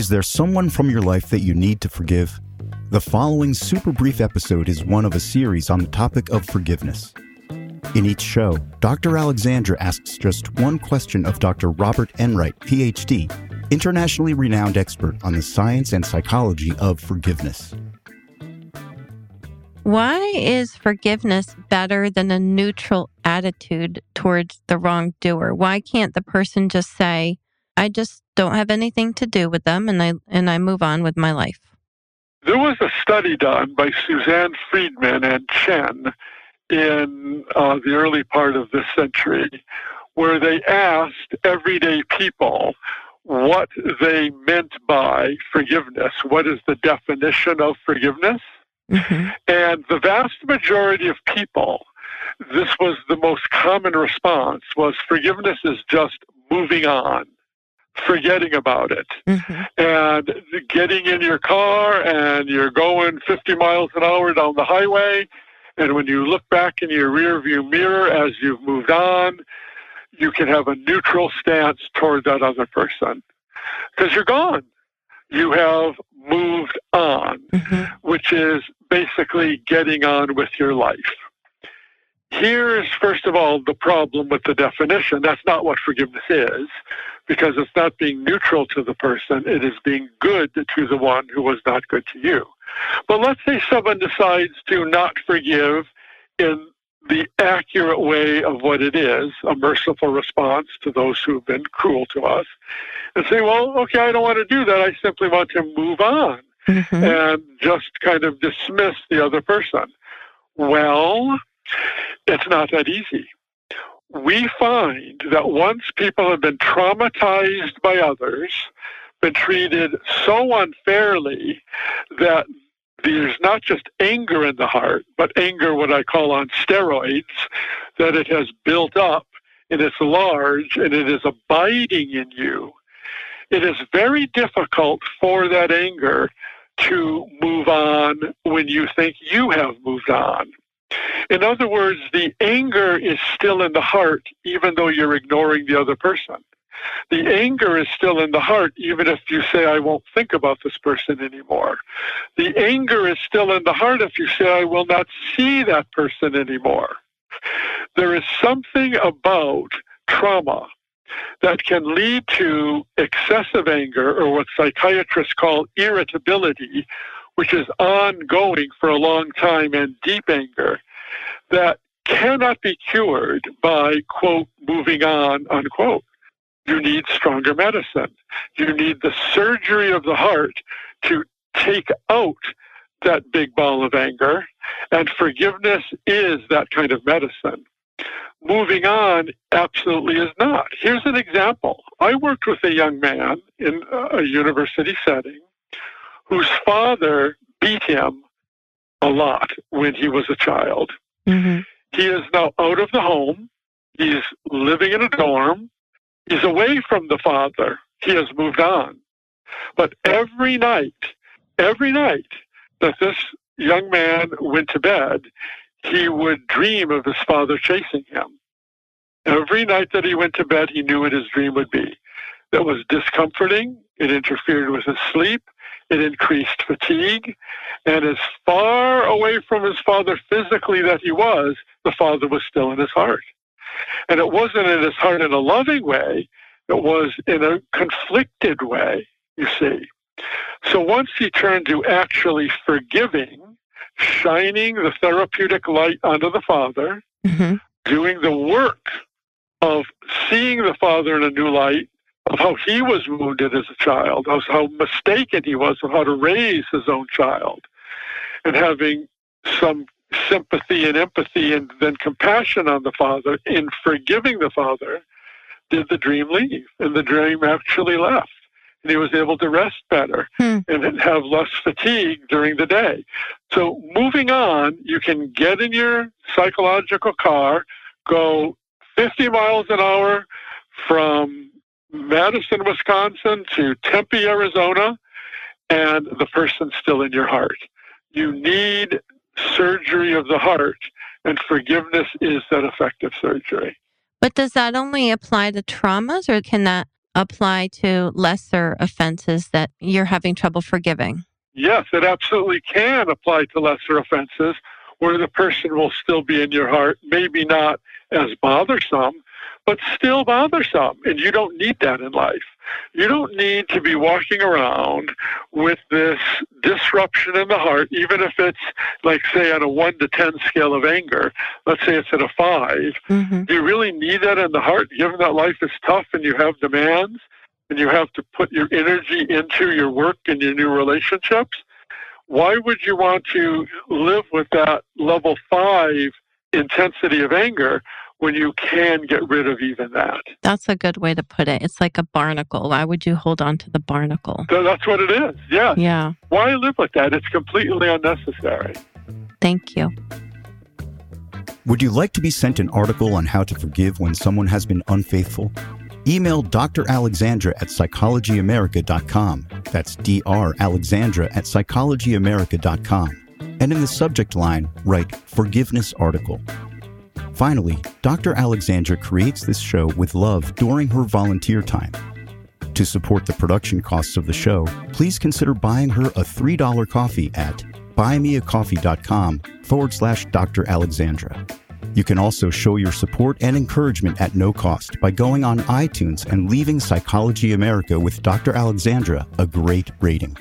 Is there someone from your life that you need to forgive? The following super brief episode is one of a series on the topic of forgiveness. In each show, Dr. Alexandra asks just one question of Dr. Robert Enright, PhD, internationally renowned expert on the science and psychology of forgiveness. Why is forgiveness better than a neutral attitude towards the wrongdoer? Why can't the person just say, I just don't have anything to do with them and I and I move on with my life? There was a study done by Suzanne Freedman and Chen in uh, the early part of this century where they asked everyday people what they meant by forgiveness. What is the definition of forgiveness? Mm-hmm. And the vast majority of people, this was the most common response was forgiveness is just moving on forgetting about it mm-hmm. and getting in your car and you're going 50 miles an hour down the highway and when you look back in your rear view mirror as you've moved on you can have a neutral stance toward that other person because you're gone you have moved on mm-hmm. which is basically getting on with your life here's first of all the problem with the definition that's not what forgiveness is because it's not being neutral to the person, it is being good to the one who was not good to you. But let's say someone decides to not forgive in the accurate way of what it is, a merciful response to those who've been cruel to us, and say, well, okay, I don't want to do that. I simply want to move on mm-hmm. and just kind of dismiss the other person. Well, it's not that easy we find that once people have been traumatized by others, been treated so unfairly that there's not just anger in the heart, but anger, what I call on steroids, that it has built up and it's large and it is abiding in you. It is very difficult for that anger to move on when you think you have moved on. In other words, the anger is still in the heart, even though you're ignoring the other person. The anger is still in the heart, even if you say, I won't think about this person anymore. The anger is still in the heart if you say, I will not see that person anymore. There is something about trauma that can lead to excessive anger, or what psychiatrists call irritability, which is ongoing for a long time and deep anger that cannot be cured by, quote, moving on, unquote. You need stronger medicine. You need the surgery of the heart to take out that big ball of anger, and forgiveness is that kind of medicine. Moving on absolutely is not. Here's an example. I worked with a young man in a university setting whose father beat him a lot when he was a child. Mm-hmm. He is now out of the home. He's living in a dorm. He's away from the father. He has moved on. But every night, every night that this young man went to bed, he would dream of his father chasing him. Every night that he went to bed, he knew what his dream would be. That was discomforting. It interfered with his sleep. It increased fatigue. And as far away from his father physically that he was, the father was still in his heart. And it wasn't in his heart in a loving way, it was in a conflicted way, you see. So once he turned to actually forgiving, shining the therapeutic light onto the father, mm-hmm. doing the work of seeing the father in a new light, of how he was wounded as a child, of how mistaken he was of how to raise his own child, and having some sympathy and empathy and then compassion on the father in forgiving the father, did the dream leave? And the dream actually left. And he was able to rest better hmm. and have less fatigue during the day. So moving on, you can get in your psychological car, go 50 miles an hour from Madison, Wisconsin to Tempe, Arizona, and the person's still in your heart. You need surgery of the heart, and forgiveness is that effective surgery. But does that only apply to traumas, or can that apply to lesser offenses that you're having trouble forgiving? Yes, it absolutely can apply to lesser offenses where the person will still be in your heart, maybe not as bothersome, but still bothersome. And you don't need that in life. You don't need to be walking around with this disruption in the heart, even if it's like, say, on a one to 10 scale of anger. Let's say it's at a 5 mm-hmm. Do you really need that in the heart, given that life is tough and you have demands and you have to put your energy into your work and your new relationships? Why would you want to live with that level five intensity of anger when you can get rid of even that. That's a good way to put it. It's like a barnacle. Why would you hold on to the barnacle? So that's what it is. Yeah. Yeah. Why live like that? It's completely unnecessary. Thank you. Would you like to be sent an article on how to forgive when someone has been unfaithful? Email Dr. Alexandra at psychologyamerica.com. That's Dr. Alexandra at psychologyamerica.com. And in the subject line, write Forgiveness Article. Finally, Dr. Alexandra creates this show with love during her volunteer time. To support the production costs of the show, please consider buying her a $3 coffee at buymeacoffee.com forward slash Dr. Alexandra. You can also show your support and encouragement at no cost by going on iTunes and leaving Psychology America with Dr. Alexandra a great rating.